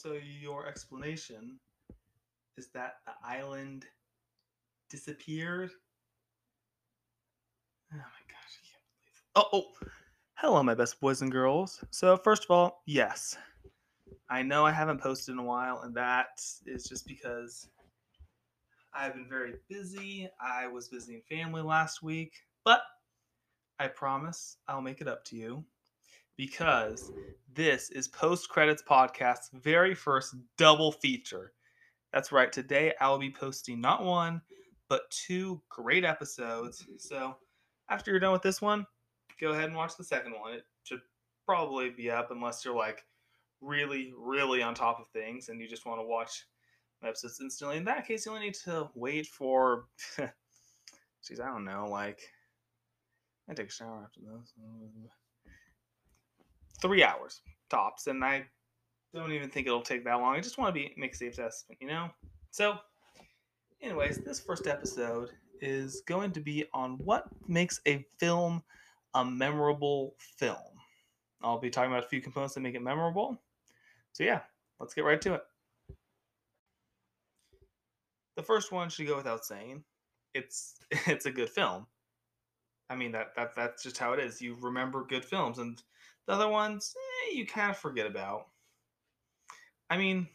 So your explanation is that the island disappeared? Oh my gosh, I can't believe it. Oh, oh, hello, my best boys and girls. So, first of all, yes, I know I haven't posted in a while, and that is just because I've been very busy. I was visiting family last week, but I promise I'll make it up to you because this is Post Credits Podcast's very first double feature. That's right, today I will be posting not one, but two great episodes. So after you're done with this one, go ahead and watch the second one. It should probably be up unless you're like really, really on top of things and you just want to watch episodes instantly. In that case, you only need to wait for, geez, I don't know, like, I take a shower after this. Three hours tops, and I don't even think it'll take that long. I just want to be make safe assessment, you know. So, anyways, this first episode is going to be on what makes a film a memorable film. I'll be talking about a few components that make it memorable. So yeah, let's get right to it. The first one should go without saying. It's it's a good film. I mean that that that's just how it is. You remember good films, and the other ones eh, you kind of forget about. I mean,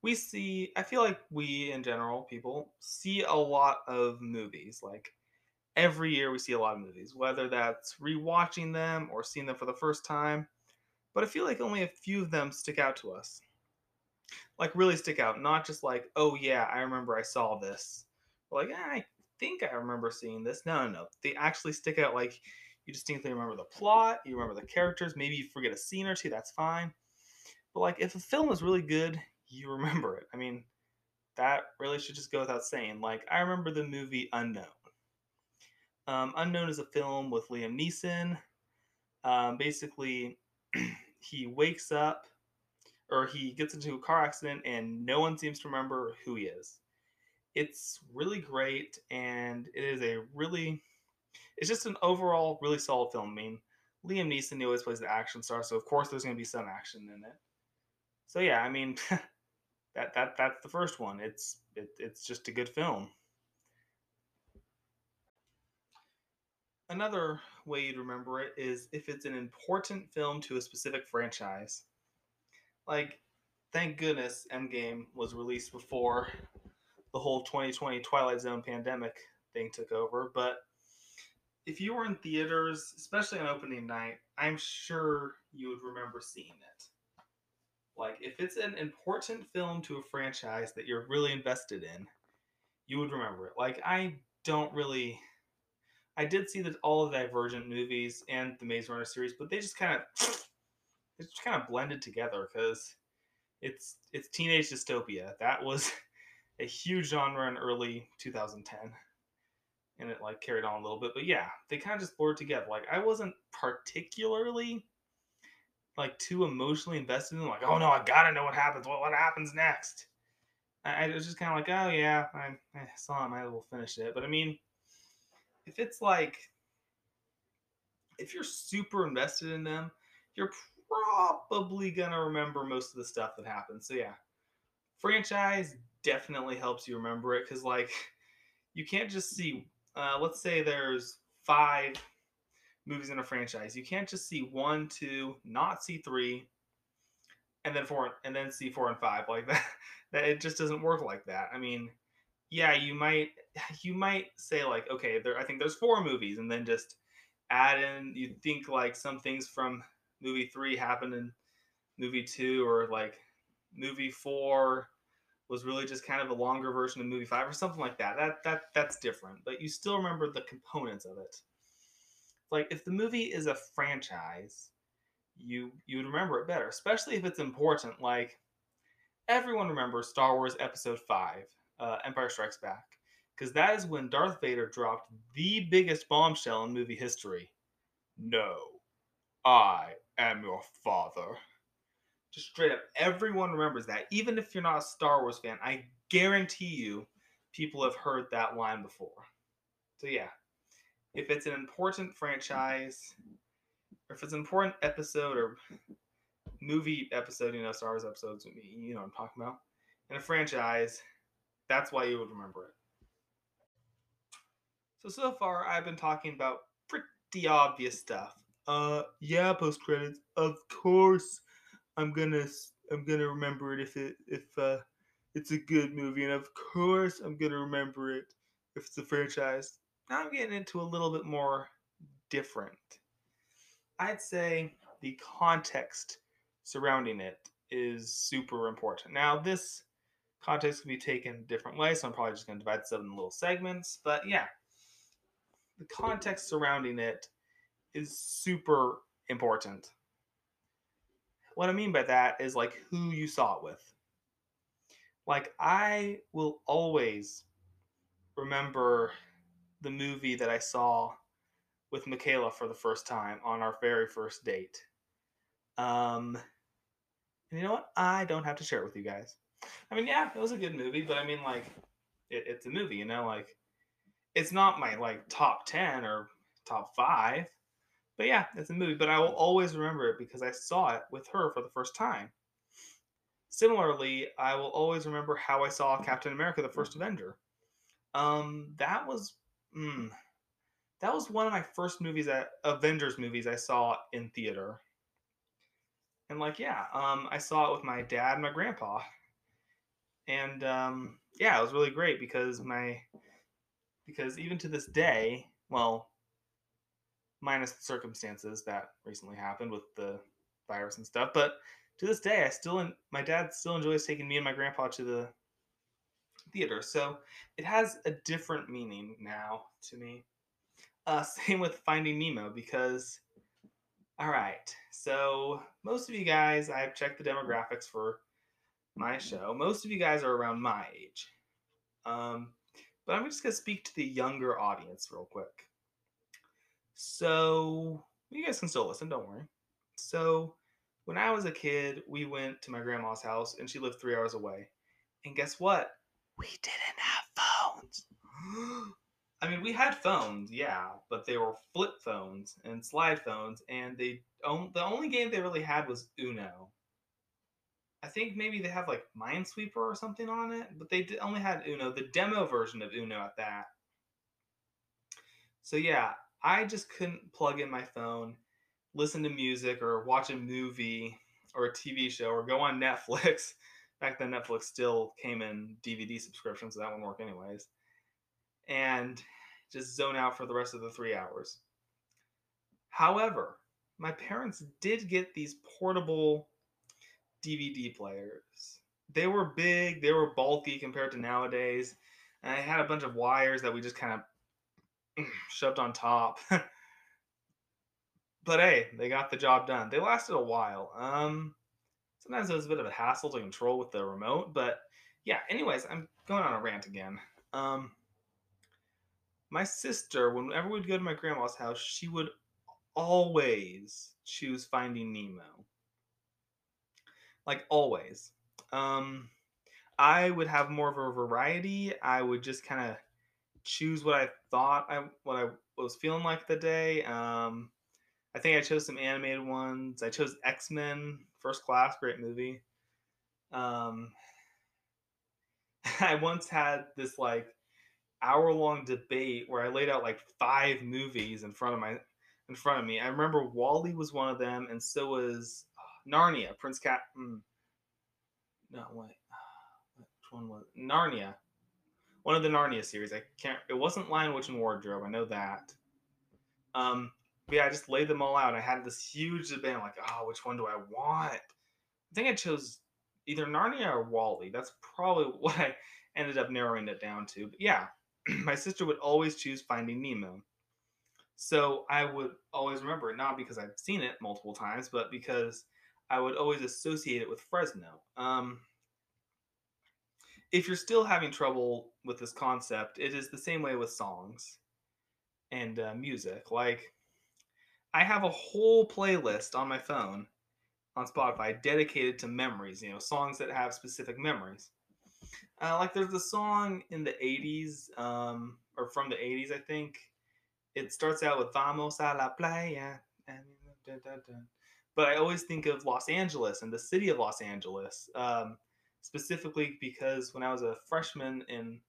we see. I feel like we, in general, people see a lot of movies. Like every year, we see a lot of movies, whether that's rewatching them or seeing them for the first time. But I feel like only a few of them stick out to us. Like really stick out, not just like, oh yeah, I remember I saw this. But like, eh, I think I remember seeing this. No, no, no. They actually stick out like you distinctly remember the plot, you remember the characters, maybe you forget a scene or two, that's fine. But like if a film is really good, you remember it. I mean, that really should just go without saying. Like I remember the movie Unknown. Um, Unknown is a film with Liam Neeson. Um, basically, he wakes up or he gets into a car accident and no one seems to remember who he is. It's really great and it is a really it's just an overall really solid film. I mean, Liam Neeson always plays the action star, so of course there's going to be some action in it. So yeah, I mean, that that that's the first one. It's it, it's just a good film. Another way you'd remember it is if it's an important film to a specific franchise. Like, thank goodness Endgame was released before the whole 2020 Twilight Zone pandemic thing took over. But if you were in theaters, especially on opening night, I'm sure you would remember seeing it. Like, if it's an important film to a franchise that you're really invested in, you would remember it. Like, I don't really. I did see that all of the Divergent movies and the Maze Runner series, but they just kind of they just kind of blended together because it's it's teenage dystopia. That was a huge genre in early 2010, and it like carried on a little bit. But yeah, they kind of just blurred together. Like I wasn't particularly like too emotionally invested in like, oh no, I gotta know what happens. What what happens next? I, I was just kind of like, oh yeah, I, I saw it, might as well finish it. But I mean, if it's like, if you're super invested in them, you're probably gonna remember most of the stuff that happens. So yeah, franchise definitely helps you remember it because like, you can't just see. Uh, let's say there's five movies in a franchise. You can't just see one, two, not see three, and then four, and then see four and five like that. That it just doesn't work like that. I mean, yeah, you might you might say like, okay, there I think there's four movies, and then just add in. You think like some things from movie three happened in movie two, or like movie four was really just kind of a longer version of movie five, or something like that. That that that's different, but you still remember the components of it like if the movie is a franchise, you you would remember it better, especially if it's important. Like everyone remembers Star Wars Episode Five, uh, Empire Strikes Back, because that is when Darth Vader dropped the biggest bombshell in movie history. No, I am your father. Just straight up, everyone remembers that. Even if you're not a Star Wars fan, I guarantee you, people have heard that line before. So yeah, if it's an important franchise or if it's an important episode or movie episode, you know, Star Wars episodes, you know what I'm talking about. In a franchise, that's why you would remember it. So so far, I've been talking about pretty obvious stuff. Uh, yeah, post credits. Of course, I'm gonna I'm gonna remember it if it if uh it's a good movie, and of course I'm gonna remember it if it's a franchise. Now I'm getting into a little bit more different. I'd say the context surrounding it is super important. Now this context can be taken different ways, so I'm probably just gonna divide this up in little segments. But yeah, the context surrounding it is super important. What I mean by that is like who you saw it with. Like I will always remember the movie that I saw with Michaela for the first time on our very first date. Um, and you know what? I don't have to share it with you guys. I mean, yeah, it was a good movie, but I mean, like, it, it's a movie, you know, like, it's not my like top ten or top five, but yeah, it's a movie. But I will always remember it because I saw it with her for the first time. Similarly, I will always remember how I saw Captain America: The First Avenger. Um, that was, mm, that was one of my first movies that Avengers movies I saw in theater. And like, yeah, um, I saw it with my dad and my grandpa, and um, yeah, it was really great because my because even to this day, well, minus the circumstances that recently happened with the virus and stuff, but to this day, I still my dad still enjoys taking me and my grandpa to the theater. So it has a different meaning now to me. Uh, same with Finding Nemo because, all right, so most of you guys, I've checked the demographics for my show. Most of you guys are around my age. Um, but I'm just going to speak to the younger audience real quick. So, you guys can still listen, don't worry. So, when I was a kid, we went to my grandma's house and she lived three hours away. And guess what? We didn't have phones. I mean, we had phones, yeah, but they were flip phones and slide phones, and they the only game they really had was Uno. I think maybe they have like Minesweeper or something on it, but they only had Uno, the demo version of Uno at that. So yeah, I just couldn't plug in my phone, listen to music or watch a movie or a TV show or go on Netflix. Back then, Netflix still came in DVD subscriptions, so that wouldn't work anyways. And just zone out for the rest of the three hours. However, my parents did get these portable DVD players. They were big, they were bulky compared to nowadays. And I had a bunch of wires that we just kind of shoved on top. but hey, they got the job done. They lasted a while. Um, sometimes it was a bit of a hassle to control with the remote, but yeah. Anyways, I'm going on a rant again. Um, my sister, whenever we'd go to my grandma's house, she would always choose Finding Nemo like always. Um, I would have more of a variety. I would just kind of choose what I thought I what I was feeling like the day. Um, I think I chose some animated ones. I chose X Men First Class, great movie. Um, I once had this like hour long debate where I laid out like five movies in front of my in front of me. I remember WALL-E was one of them, and so was Narnia, Prince Cat. Mm, no, wait. Which one was it? Narnia? One of the Narnia series. I can't. It wasn't Lion, Witch, and Wardrobe. I know that. Um, but yeah, I just laid them all out. I had this huge debate. Like, oh, which one do I want? I think I chose either Narnia or WALL-E. That's probably what I ended up narrowing it down to. But yeah, my sister would always choose Finding Nemo. So I would always remember it, not because I've seen it multiple times, but because I would always associate it with Fresno. Um, if you're still having trouble with this concept, it is the same way with songs and uh, music. Like, I have a whole playlist on my phone on Spotify dedicated to memories, you know, songs that have specific memories. Uh, like, there's a song in the 80s, um, or from the 80s, I think. It starts out with Vamos a la playa. but I always think of Los Angeles and the city of Los Angeles, um, specifically because when I was a freshman in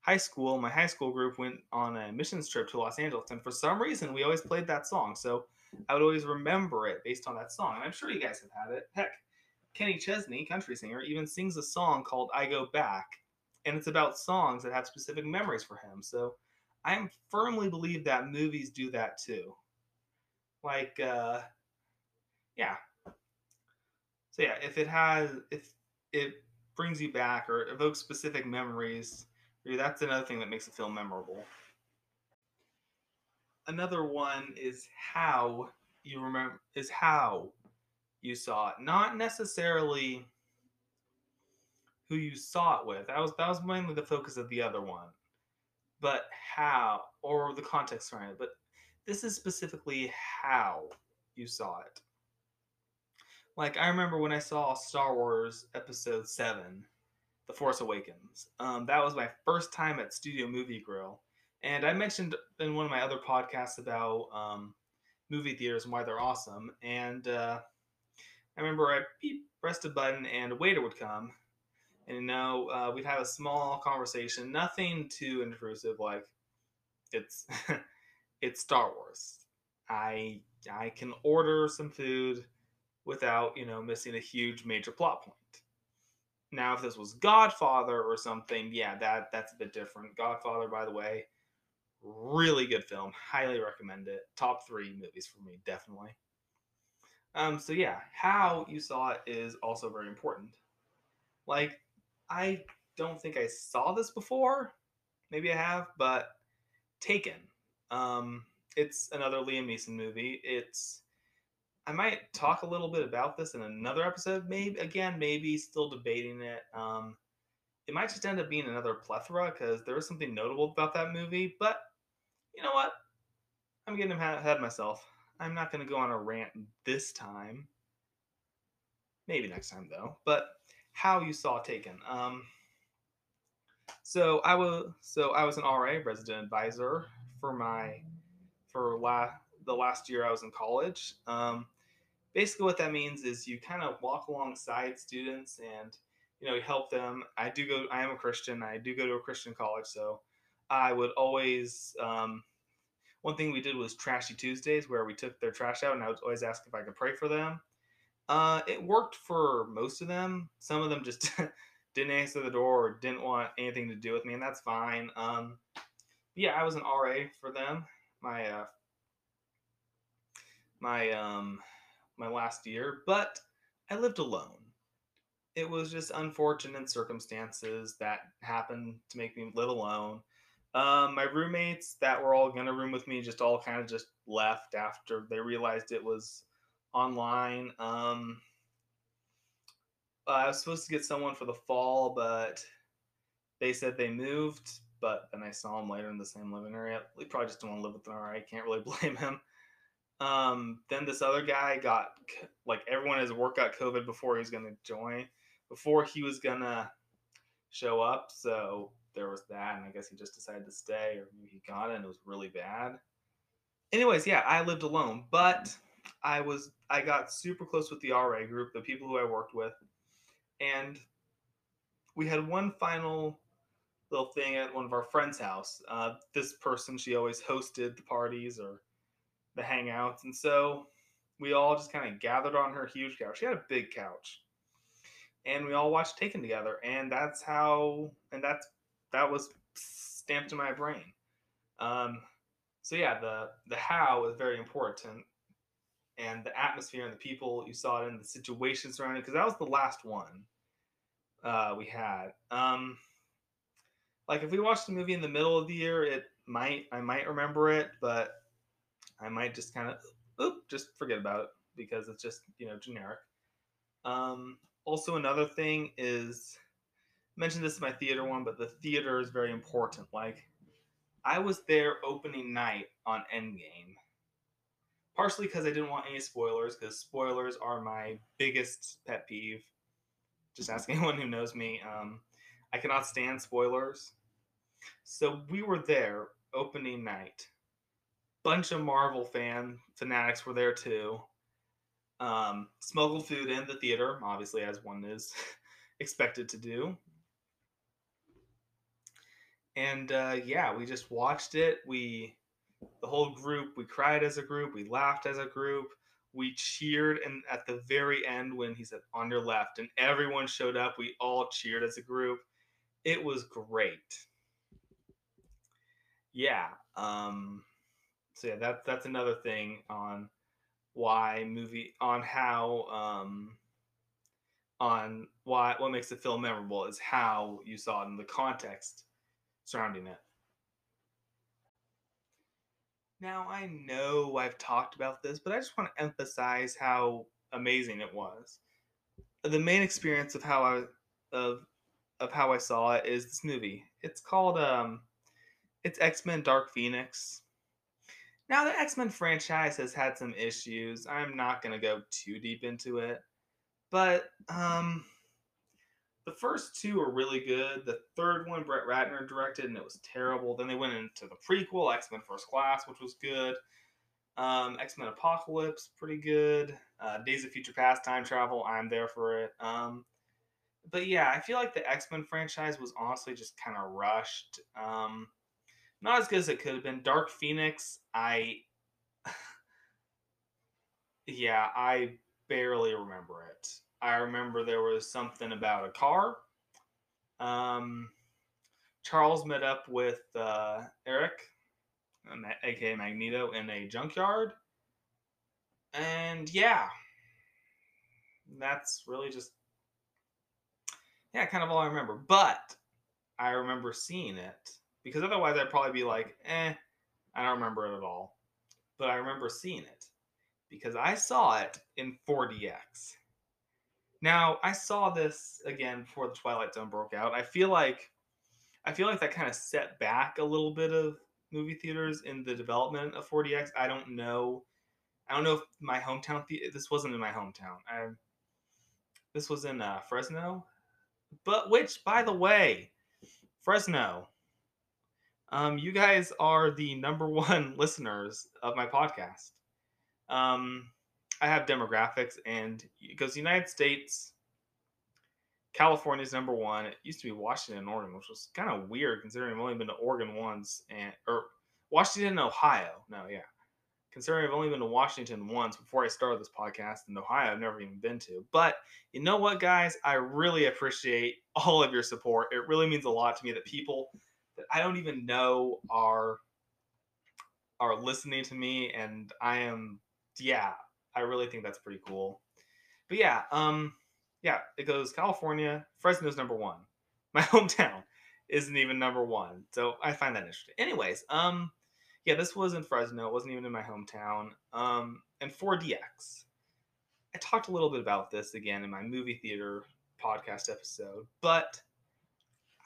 high school, my high school group went on a missions trip to Los Angeles, and for some reason, we always played that song. So I would always remember it based on that song. And I'm sure you guys have had it. Heck, Kenny Chesney, country singer, even sings a song called I Go Back, and it's about songs that have specific memories for him. So I firmly believe that movies do that too. Like, uh, yeah. So yeah, if it has, if it brings you back or evokes specific memories, that's another thing that makes it feel memorable. Another one is how you remember is how you saw it, not necessarily who you saw it with. That was that was mainly the focus of the other one, but how or the context around it. But this is specifically how you saw it. Like I remember when I saw Star Wars Episode Seven, The Force Awakens. Um, that was my first time at Studio Movie Grill, and I mentioned in one of my other podcasts about um, movie theaters and why they're awesome. And uh, I remember I pressed a button and a waiter would come, and you know uh, we'd have a small conversation, nothing too intrusive, like it's it's Star Wars. I I can order some food without you know missing a huge major plot point. Now, if this was Godfather or something, yeah, that that's a bit different. Godfather, by the way, really good film. Highly recommend it. Top three movies for me, definitely. Um, so yeah, how you saw it is also very important. Like, I don't think I saw this before. Maybe I have, but Taken. Um, it's another Liam Neeson movie. It's I might talk a little bit about this in another episode. Maybe again, maybe still debating it. Um, it might just end up being another plethora because there was something notable about that movie. But you know what? I'm getting ahead of myself. I'm not going to go on a rant this time. Maybe next time though. But how you saw Taken. Um, so I was so I was an RA, resident advisor, for my for la- the last year I was in college. Um, basically, what that means is you kind of walk alongside students and you know help them. I do go. I am a Christian. I do go to a Christian college, so I would always um, one thing we did was Trashy Tuesdays, where we took their trash out, and I would always ask if I could pray for them. Uh, it worked for most of them. Some of them just didn't answer the door or didn't want anything to do with me, and that's fine. Um, yeah, I was an RA for them. My uh, my um, my last year, but I lived alone. It was just unfortunate circumstances that happened to make me live alone. Um, my roommates that were all gonna room with me just all kind of just left after they realized it was online. Um, I was supposed to get someone for the fall, but they said they moved. But then I saw him later in the same living area. He probably just don't want to live with them. Right, can't really blame him. Um, then this other guy got like everyone his work got COVID before he was gonna join, before he was gonna show up. So there was that, and I guess he just decided to stay, or maybe he got it and it was really bad. Anyways, yeah, I lived alone, but I was I got super close with the RA group, the people who I worked with, and we had one final little thing at one of our friends' house. Uh, this person, she always hosted the parties or the hangouts, and so we all just kind of gathered on her huge couch. She had a big couch, and we all watched Taken together, and that's how, and that's that was stamped in my brain. Um, so yeah, the the how is very important, and the atmosphere and the people you saw it in, the situation surrounding. Because that was the last one uh, we had. Um, like if we watched the movie in the middle of the year, it might I might remember it, but I might just kind of oop just forget about it because it's just you know generic. Um, also, another thing is I mentioned this in my theater one, but the theater is very important. Like I was there opening night on Endgame, partially because I didn't want any spoilers because spoilers are my biggest pet peeve. Just ask anyone who knows me. Um, I cannot stand spoilers. So we were there opening night. Bunch of Marvel fan fanatics were there too. Um, smuggled food in the theater, obviously, as one is expected to do. And uh, yeah, we just watched it. We, the whole group, we cried as a group. We laughed as a group. We cheered, and at the very end, when he said "on your left," and everyone showed up, we all cheered as a group. It was great. Yeah. Um, so yeah, that's that's another thing on why movie on how um, on why what makes the film memorable is how you saw it in the context surrounding it. Now I know I've talked about this, but I just want to emphasize how amazing it was. The main experience of how I of of how I saw it is this movie. It's called um it's X-Men Dark Phoenix. Now the X-Men franchise has had some issues. I'm not going to go too deep into it. But um the first two are really good. The third one Brett Ratner directed and it was terrible. Then they went into the prequel X-Men First Class, which was good. Um, X-Men Apocalypse, pretty good. Uh, Days of Future Past, time travel, I'm there for it. Um, but yeah, I feel like the X Men franchise was honestly just kind of rushed. Um, not as good as it could have been. Dark Phoenix, I, yeah, I barely remember it. I remember there was something about a car. Um, Charles met up with uh, Eric, aka Magneto, in a junkyard. And yeah, that's really just yeah, kind of all I remember. But I remember seeing it because otherwise I'd probably be like, eh, I don't remember it at all. But I remember seeing it because I saw it in 4DX. Now I saw this again before the Twilight Zone broke out. I feel like I feel like that kind of set back a little bit of movie theaters in the development of 4DX. I don't know. I don't know if my hometown. The- this wasn't in my hometown. I, this was in uh, Fresno, but which, by the way, Fresno, um, you guys are the number one listeners of my podcast. Um, I have demographics, and because the United States, California is number one. It used to be Washington and Oregon, which was kind of weird considering I've only been to Oregon once, and or Washington and Ohio. No, yeah, considering I've only been to Washington once before I started this podcast, and Ohio I've never even been to. But you know what, guys? I really appreciate all of your support. It really means a lot to me that people that I don't even know are are listening to me, and I am, yeah, I really think that's pretty cool. But yeah, um, yeah, it goes California, Fresno's number one. My hometown isn't even number one, so I find that interesting. Anyways, um yeah, this was in Fresno. It wasn't even in my hometown. Um, and 4DX. I talked a little bit about this again in my movie theater podcast episode, but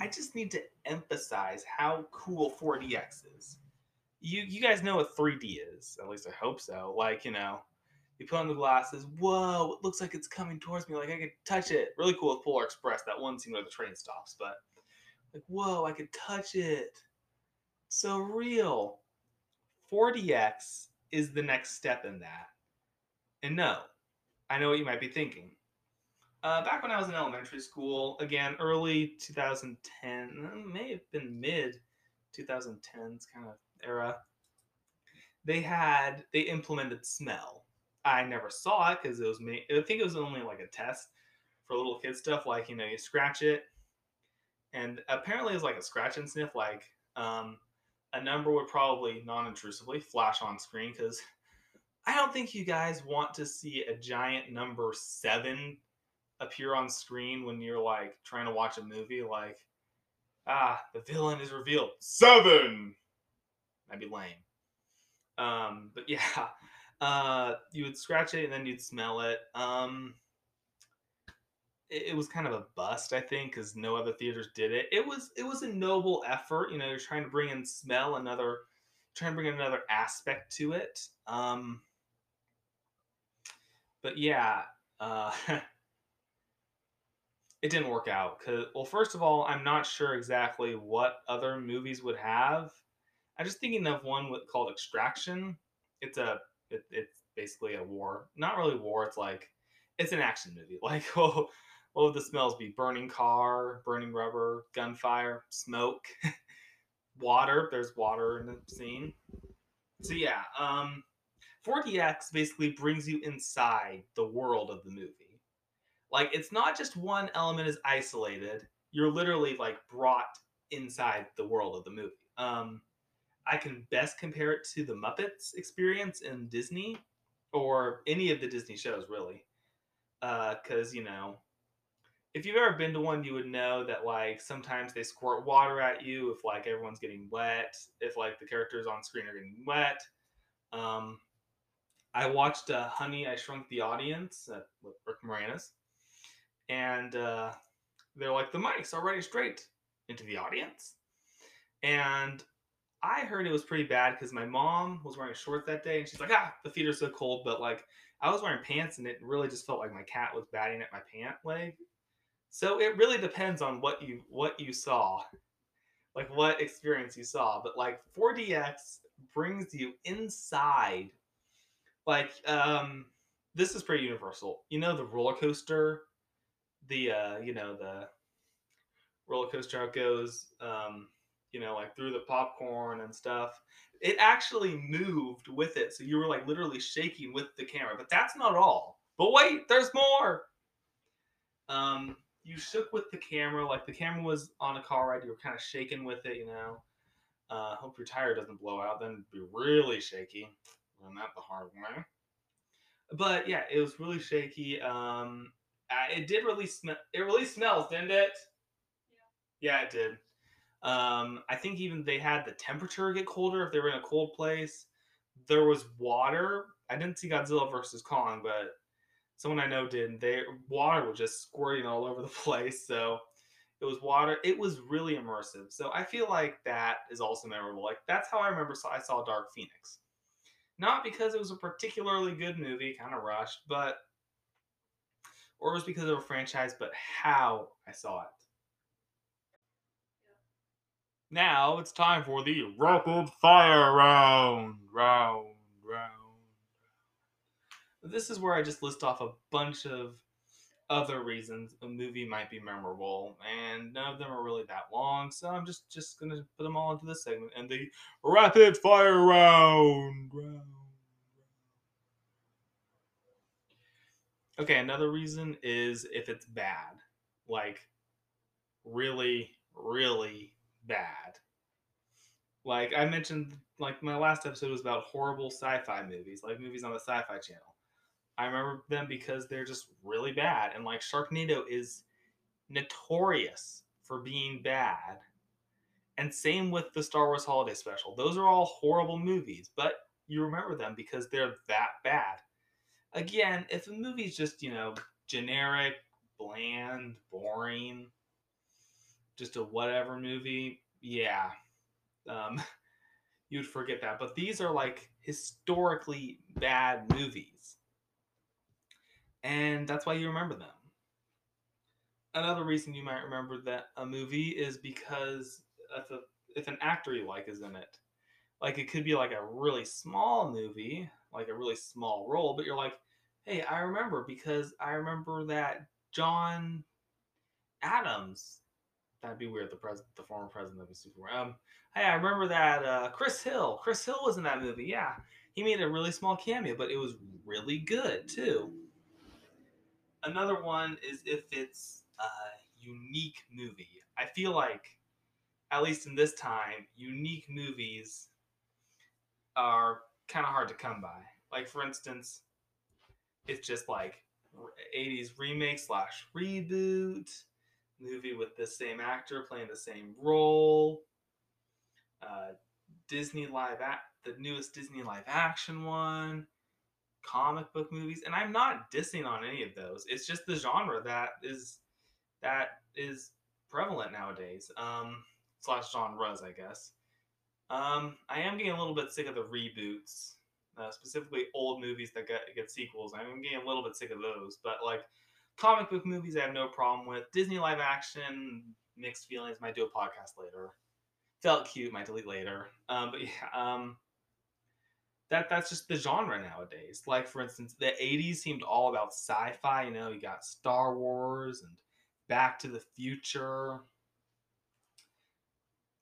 I just need to emphasize how cool 4DX is. You you guys know what 3D is, at least I hope so. Like, you know, you put on the glasses, whoa, it looks like it's coming towards me, like I could touch it. Really cool with Polar Express, that one scene where the train stops, but like, whoa, I could touch it. So real. 4DX is the next step in that. And no, I know what you might be thinking. Uh, back when I was in elementary school, again, early 2010, uh, may have been mid 2010s kind of era, they had, they implemented smell. I never saw it because it was me. I think it was only like a test for little kid stuff, like, you know, you scratch it. And apparently it's like a scratch and sniff, like, um, a number would probably non-intrusively flash on screen because I don't think you guys want to see a giant number seven appear on screen when you're like trying to watch a movie. Like, ah, the villain is revealed. Seven. That'd be lame. Um, but yeah, uh, you would scratch it and then you'd smell it. Um, it, it was kind of a bust, I think, because no other theaters did it. It was it was a noble effort. You know, you're trying to bring in smell, another trying to bring in another aspect to it. Um, but yeah, uh, it didn't work out. Cause well, first of all, I'm not sure exactly what other movies would have. I'm just thinking of one with, called Extraction. It's a it, it's basically a war. Not really war. It's like it's an action movie. Like oh, what would the smells be? Burning car, burning rubber, gunfire, smoke, water. There's water in the scene. So yeah, um, 4DX basically brings you inside the world of the movie. Like it's not just one element is isolated. You're literally like brought inside the world of the movie. Um, I can best compare it to the Muppets experience in Disney or any of the Disney shows, really. Because, uh, you know, if you've ever been to one, you would know that, like, sometimes they squirt water at you if, like, everyone's getting wet, if, like, the characters on screen are getting wet. Um, I watched uh, Honey, I Shrunk the Audience uh, with Rick Moranis, and uh, they're like, the mic's already straight into the audience. And I heard it was pretty bad because my mom was wearing shorts that day, and she's like, "Ah, the theater's so cold." But like, I was wearing pants, and it really just felt like my cat was batting at my pant leg. So it really depends on what you what you saw, like what experience you saw. But like 4DX brings you inside. Like, um, this is pretty universal. You know the roller coaster, the uh, you know the roller coaster goes. Um, you know, like through the popcorn and stuff. It actually moved with it. So you were like literally shaking with the camera. But that's not all. But wait, there's more. Um, you shook with the camera, like the camera was on a car ride. You were kind of shaking with it, you know. Uh, hope your tire doesn't blow out. Then be really shaky. Learn that the hard way. But yeah, it was really shaky. Um, it did really smell. It really smells, didn't it? Yeah. Yeah, it did. Um, I think even they had the temperature get colder if they were in a cold place. There was water. I didn't see Godzilla versus Kong, but someone I know did. They water was just squirting all over the place. So it was water. It was really immersive. So I feel like that is also memorable. Like that's how I remember I saw Dark Phoenix. Not because it was a particularly good movie, kind of rushed, but or it was because of a franchise, but how I saw it. Now it's time for the rapid fire round. Round, round. This is where I just list off a bunch of other reasons a movie might be memorable, and none of them are really that long, so I'm just just gonna put them all into this segment and the rapid fire round. round. Okay, another reason is if it's bad, like really, really bad. Like I mentioned, like my last episode was about horrible sci-fi movies, like movies on the Sci-Fi Channel. I remember them because they're just really bad, and like Sharknado is notorious for being bad. And same with the Star Wars Holiday Special. Those are all horrible movies, but you remember them because they're that bad. Again, if a movie's just, you know, generic, bland, boring, just a whatever movie, yeah, um, you'd forget that. But these are like historically bad movies, and that's why you remember them. Another reason you might remember that a movie is because if a, if an actor you like is in it, like it could be like a really small movie, like a really small role, but you're like, hey, I remember because I remember that John Adams that'd be weird. The president, the former president of the Super. Um, hey, I remember that uh, Chris Hill. Chris Hill was in that movie. Yeah, he made a really small cameo, but it was really good too. Another one is if it's a unique movie. I feel like, at least in this time, unique movies are kind of hard to come by. Like for instance, it's just like 80s remake slash reboot movie with the same actor playing the same role. Uh, Disney live act, the newest Disney live action one, comic book movies, and I'm not dissing on any of those. It's just the genre that is that is prevalent nowadays. Um, slash genres, I guess. Um, I am getting a little bit sick of the reboots, uh, specifically old movies that get get sequels. I'm getting a little bit sick of those, but like Comic book movies, I have no problem with. Disney live action, mixed feelings. Might do a podcast later. Felt cute. Might delete later. Um, but yeah, um, that that's just the genre nowadays. Like for instance, the '80s seemed all about sci-fi. You know, you got Star Wars and Back to the Future.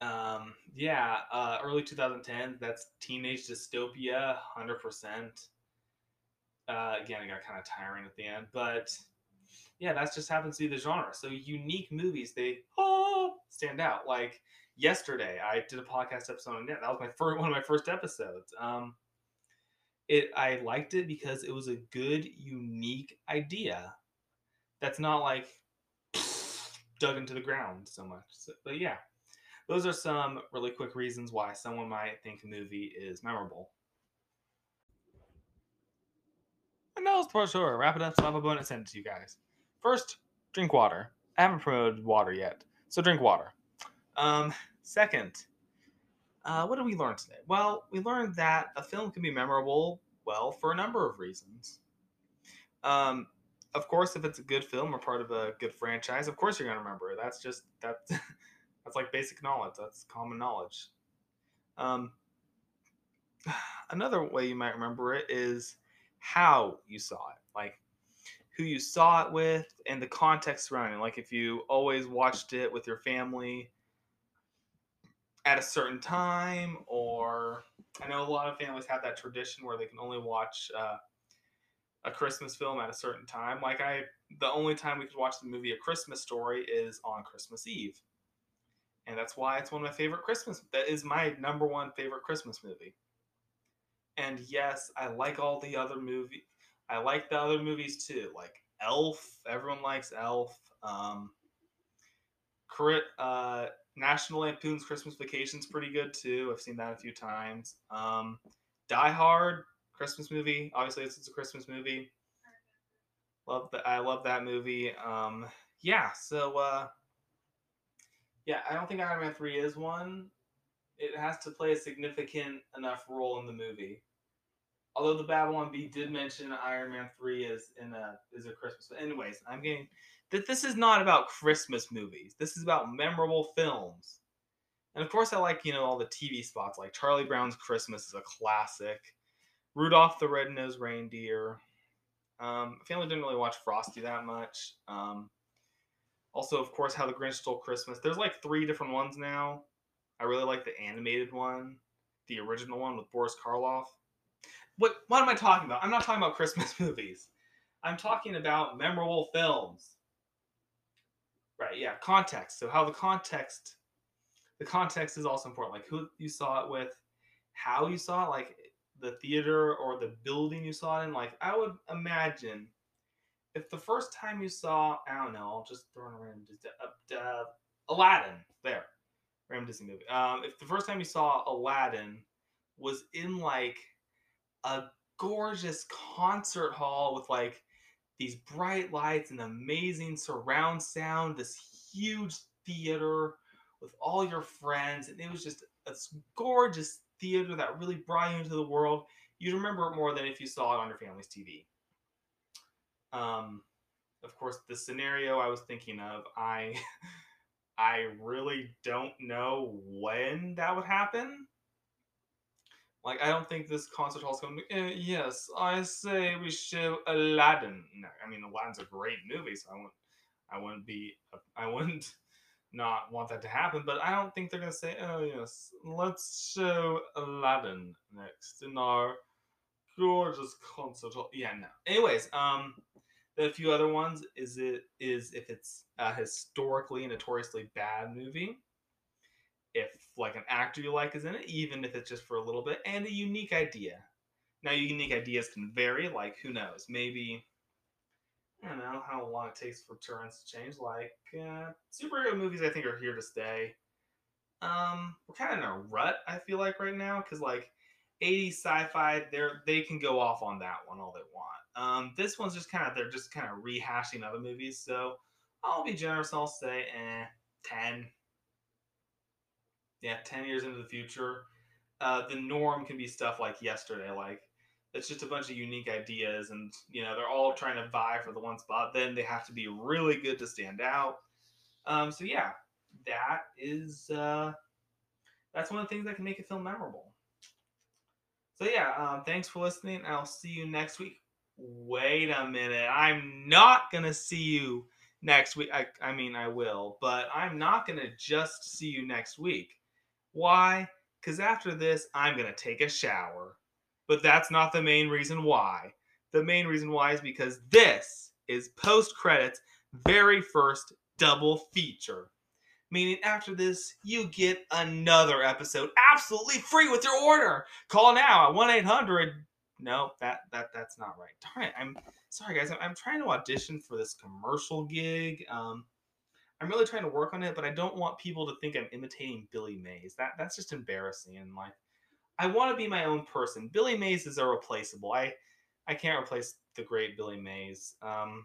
Um, yeah, uh, early 2010s. That's teenage dystopia, hundred percent. Uh, again, it got kind of tiring at the end, but yeah, that's just happens to be the genre. So unique movies, they oh, stand out. Like yesterday, I did a podcast episode on that. That was my first one of my first episodes. Um, it I liked it because it was a good, unique idea. That's not like dug into the ground so much. So, but yeah, those are some really quick reasons why someone might think a movie is memorable. And that was for sure. Wrap it up, so I have a bonus send it to you guys. First, drink water. I haven't promoted water yet, so drink water. Um, second, uh, what did we learn today? Well, we learned that a film can be memorable, well, for a number of reasons. Um, of course, if it's a good film or part of a good franchise, of course you're gonna remember it. That's just that's that's like basic knowledge. That's common knowledge. Um, another way you might remember it is how you saw it, like who you saw it with, and the context surrounding. It. Like if you always watched it with your family at a certain time, or I know a lot of families have that tradition where they can only watch uh, a Christmas film at a certain time. Like I, the only time we could watch the movie A Christmas Story is on Christmas Eve, and that's why it's one of my favorite Christmas. That is my number one favorite Christmas movie. And yes, I like all the other movie. I like the other movies too, like Elf. Everyone likes Elf. Um, uh, National Lampoon's Christmas Vacation's pretty good too. I've seen that a few times. Um, Die Hard, Christmas movie. Obviously, it's, it's a Christmas movie. Love that. I love that movie. Um, yeah. So, uh, yeah, I don't think Iron Man three is one. It has to play a significant enough role in the movie. Although the Babylon Bee did mention Iron Man three is in a is a Christmas. But Anyways, I'm getting that this is not about Christmas movies. This is about memorable films. And of course, I like you know all the TV spots like Charlie Brown's Christmas is a classic. Rudolph the Red-Nosed Reindeer. Um, family didn't really watch Frosty that much. Um, also, of course, How the Grinch Stole Christmas. There's like three different ones now. I really like the animated one, the original one with Boris Karloff. What what am I talking about? I'm not talking about Christmas movies. I'm talking about memorable films. Right, yeah, context. So how the context the context is also important. Like who you saw it with, how you saw it, like the theater or the building you saw it in. Like I would imagine if the first time you saw, I don't know, I'll just throw in a random uh, uh, Aladdin there, random Disney movie. Um, if the first time you saw Aladdin was in like a gorgeous concert hall with like these bright lights and amazing surround sound, this huge theater with all your friends, and it was just a gorgeous theater that really brought you into the world. You'd remember it more than if you saw it on your family's TV. Um, of course, the scenario I was thinking of, I, I really don't know when that would happen. Like, I don't think this concert hall's going to be, eh, yes, I say we show Aladdin. No, I mean, Aladdin's a great movie, so I wouldn't, I wouldn't be, I wouldn't not want that to happen, but I don't think they're going to say, oh, yes, let's show Aladdin next in our gorgeous concert hall. Yeah, no. Anyways, um, the few other ones is it is if it's a historically notoriously bad movie if like an actor you like is in it, even if it's just for a little bit, and a unique idea. Now, unique ideas can vary. Like, who knows? Maybe I don't know how long it takes for trends to change. Like, uh, superhero movies, I think, are here to stay. Um, we're kind of in a rut. I feel like right now because like 80s sci-fi, they're they can go off on that one all they want. Um, this one's just kind of they're just kind of rehashing other movies. So I'll be generous. I'll say, eh, ten yeah, 10 years into the future, uh, the norm can be stuff like yesterday. Like, it's just a bunch of unique ideas, and, you know, they're all trying to vie for the one spot. Then they have to be really good to stand out. Um, so, yeah, that is, uh, that's one of the things that can make a film memorable. So yeah, um, thanks for listening. I'll see you next week. Wait a minute. I'm not gonna see you next week. I, I mean, I will, but I'm not gonna just see you next week. Why? Because after this, I'm gonna take a shower. But that's not the main reason why. The main reason why is because this is post credits very first double feature. Meaning, after this, you get another episode absolutely free with your order. Call now at 1 800. No, that, that that's not right. Darn it. I'm sorry, guys. I'm, I'm trying to audition for this commercial gig. Um, I'm really trying to work on it, but I don't want people to think I'm imitating Billy Mays. That That's just embarrassing. And like, I want to be my own person. Billy Mays is irreplaceable. I, I can't replace the great Billy Mays. Um,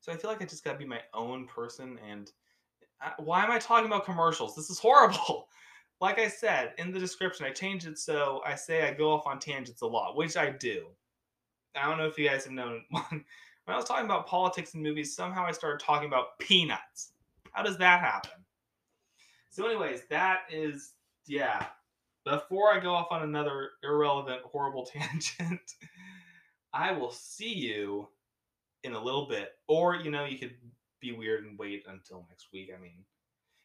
so I feel like I just got to be my own person and why am I talking about commercials? This is horrible. Like I said in the description, I changed it so I say I go off on tangents a lot, which I do. I don't know if you guys have known. when I was talking about politics and movies, somehow I started talking about peanuts. How does that happen? So, anyways, that is, yeah. Before I go off on another irrelevant, horrible tangent, I will see you in a little bit. Or, you know, you could be weird and wait until next week. I mean,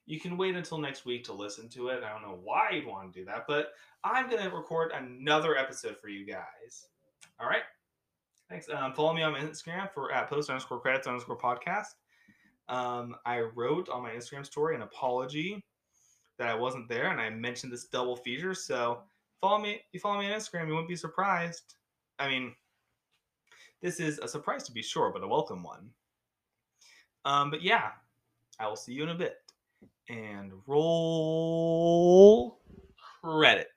you can wait until next week to listen to it. I don't know why you'd want to do that, but I'm going to record another episode for you guys. All right. Thanks. Um, follow me on Instagram for at post underscore credits underscore podcast. Um, I wrote on my Instagram story an apology that I wasn't there, and I mentioned this double feature. So follow me. You follow me on Instagram, you won't be surprised. I mean, this is a surprise to be sure, but a welcome one. Um, but yeah, I will see you in a bit. And roll credit.